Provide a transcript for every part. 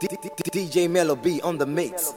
DJ Melobee on the mix.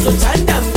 so turn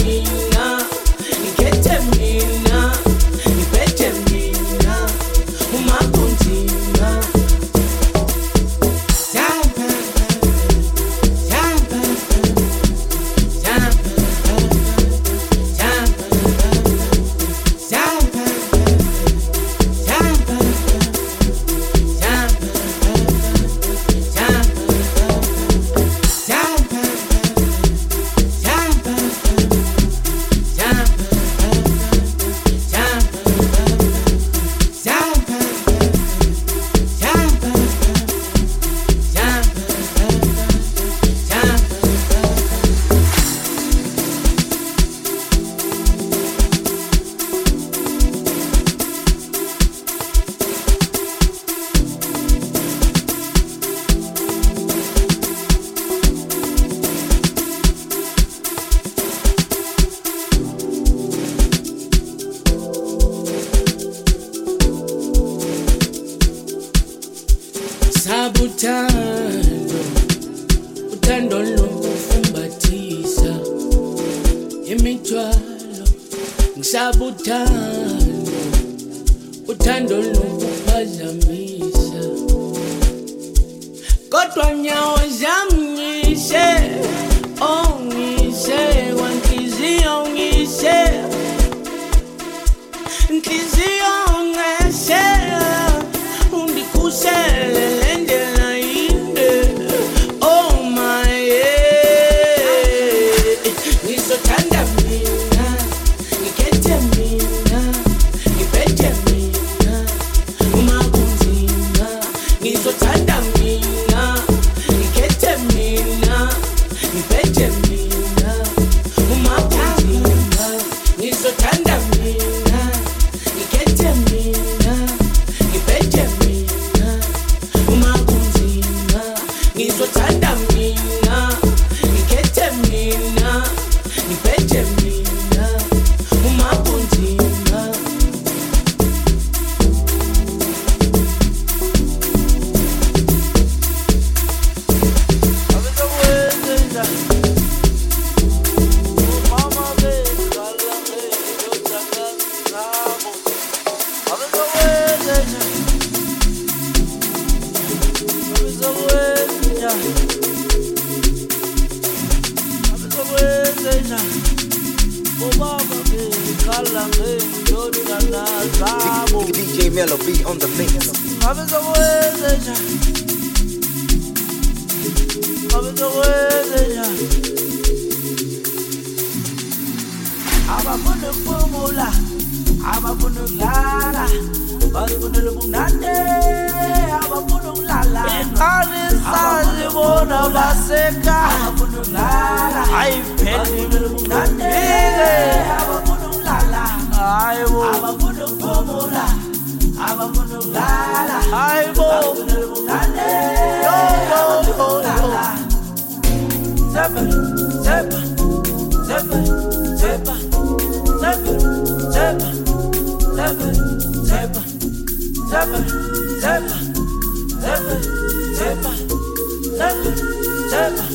Tepa, tepa, tepa, tepa, tepa.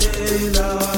Layla.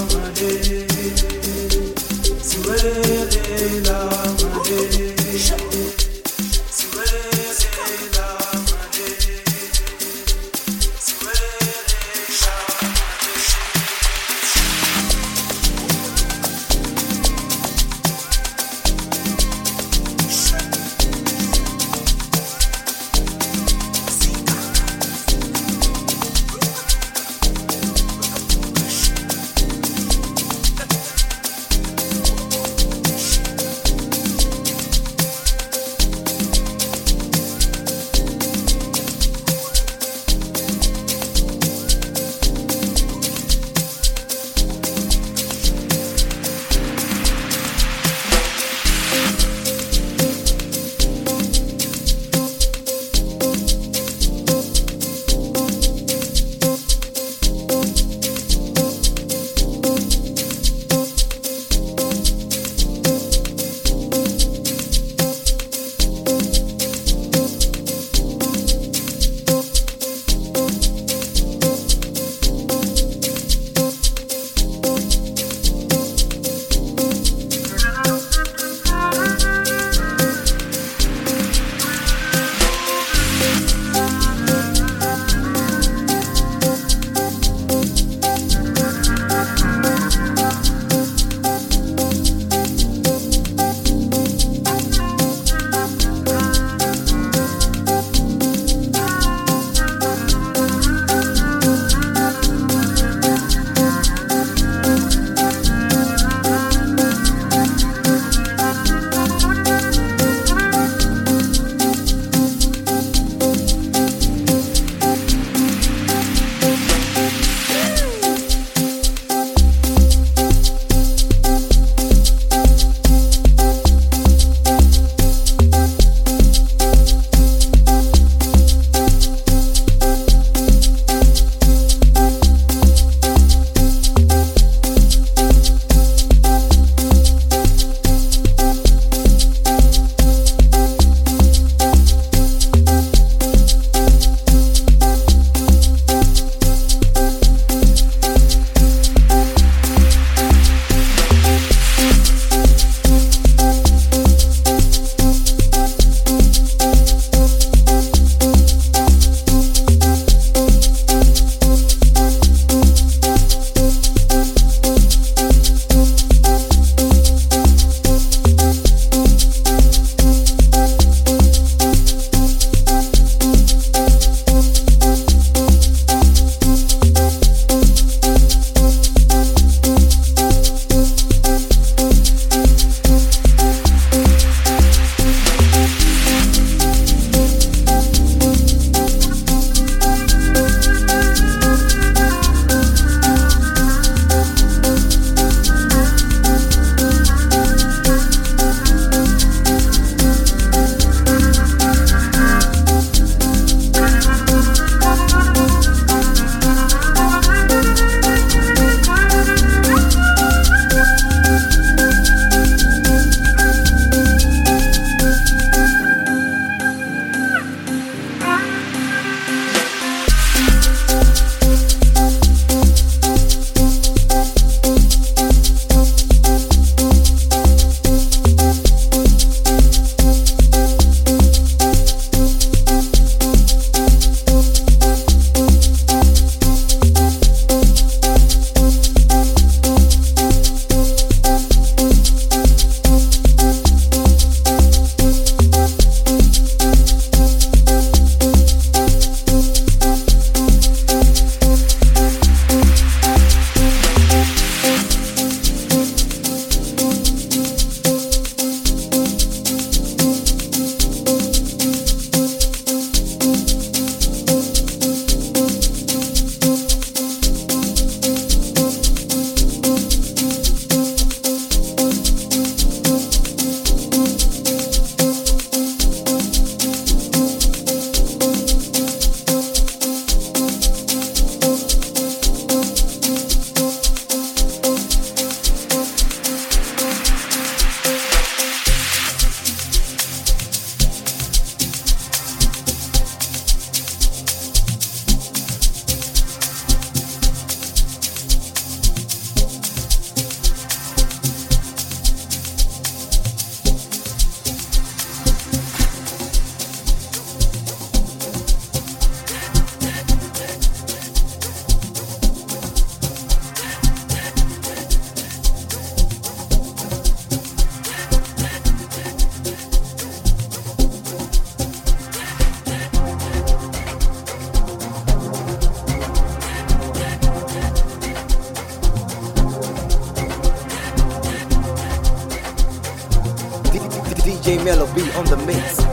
DJ Melobee on the mix.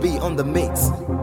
DJ Mellow B on the mix.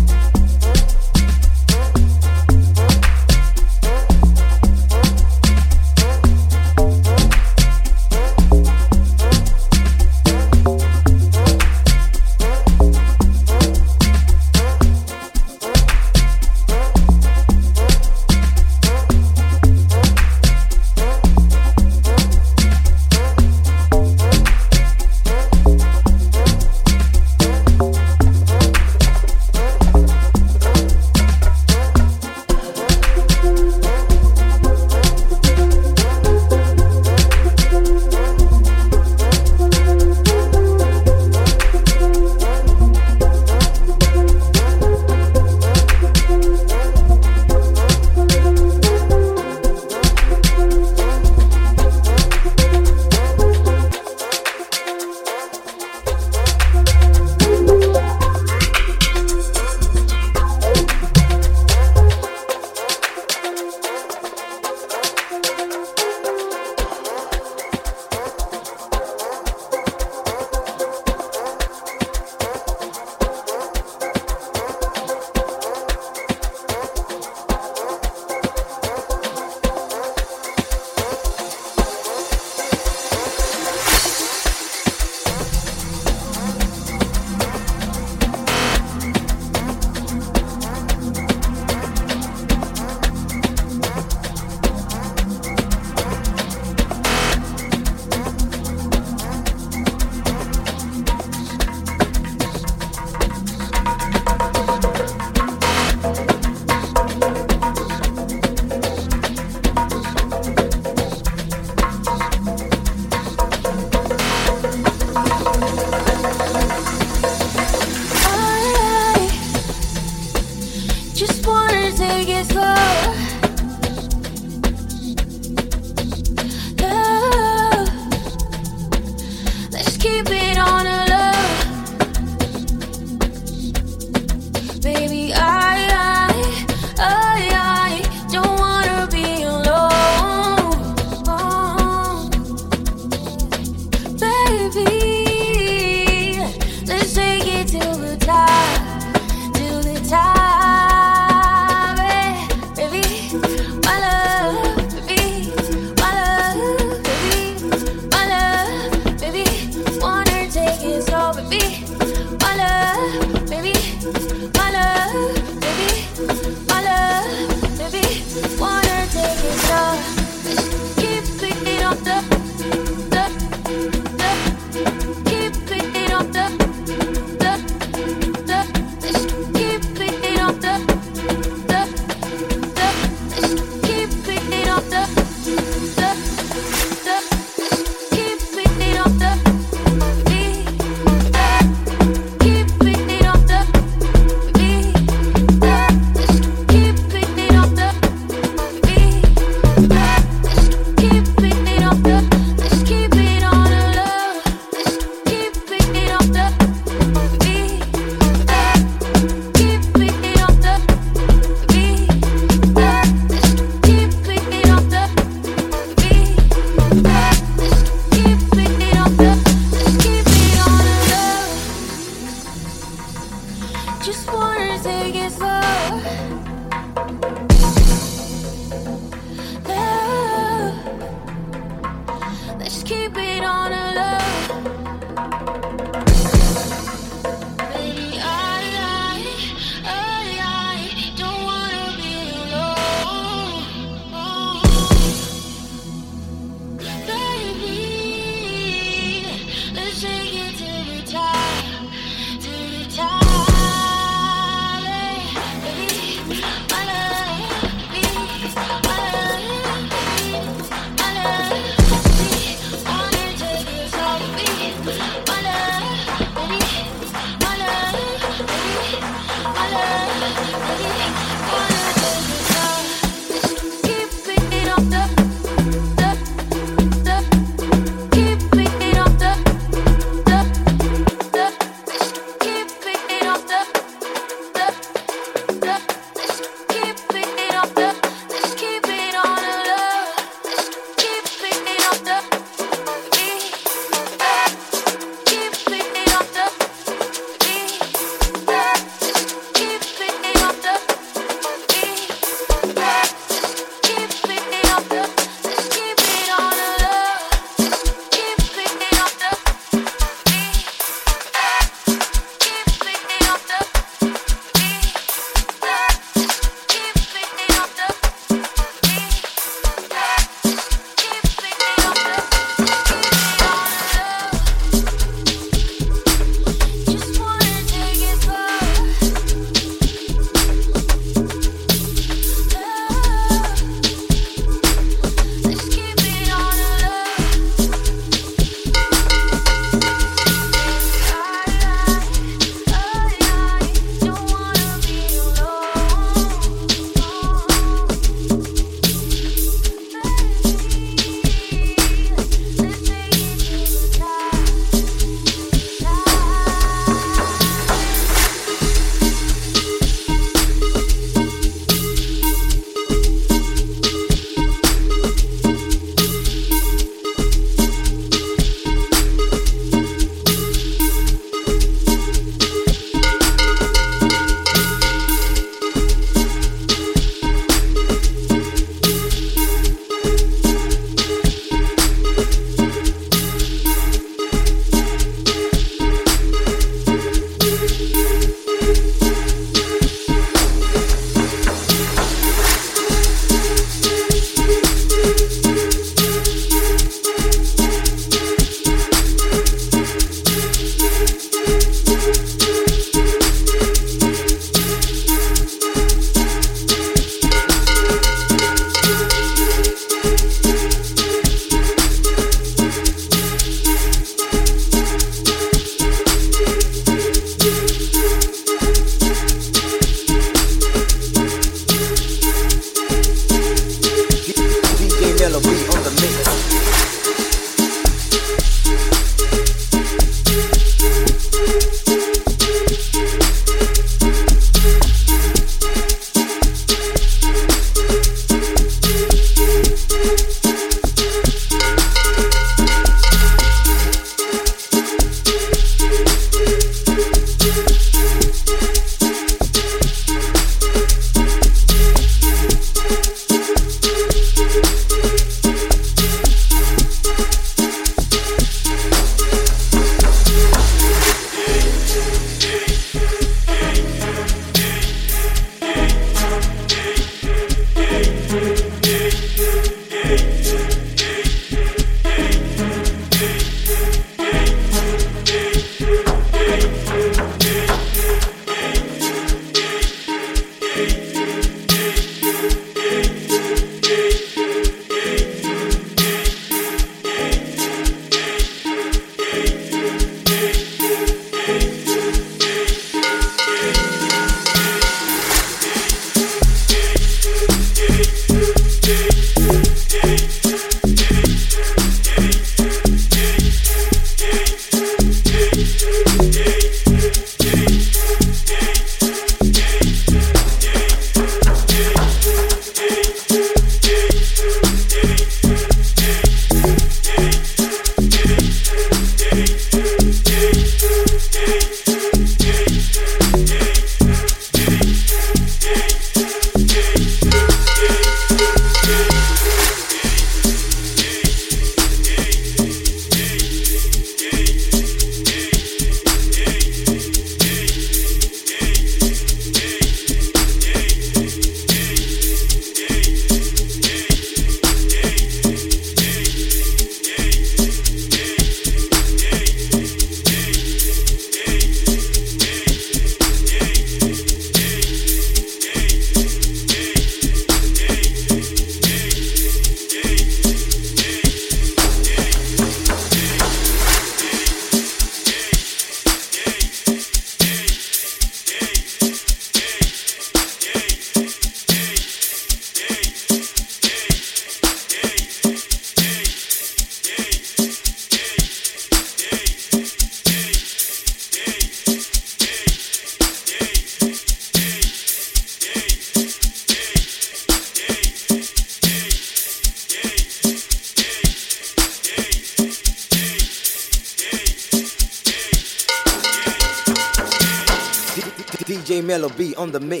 The mix.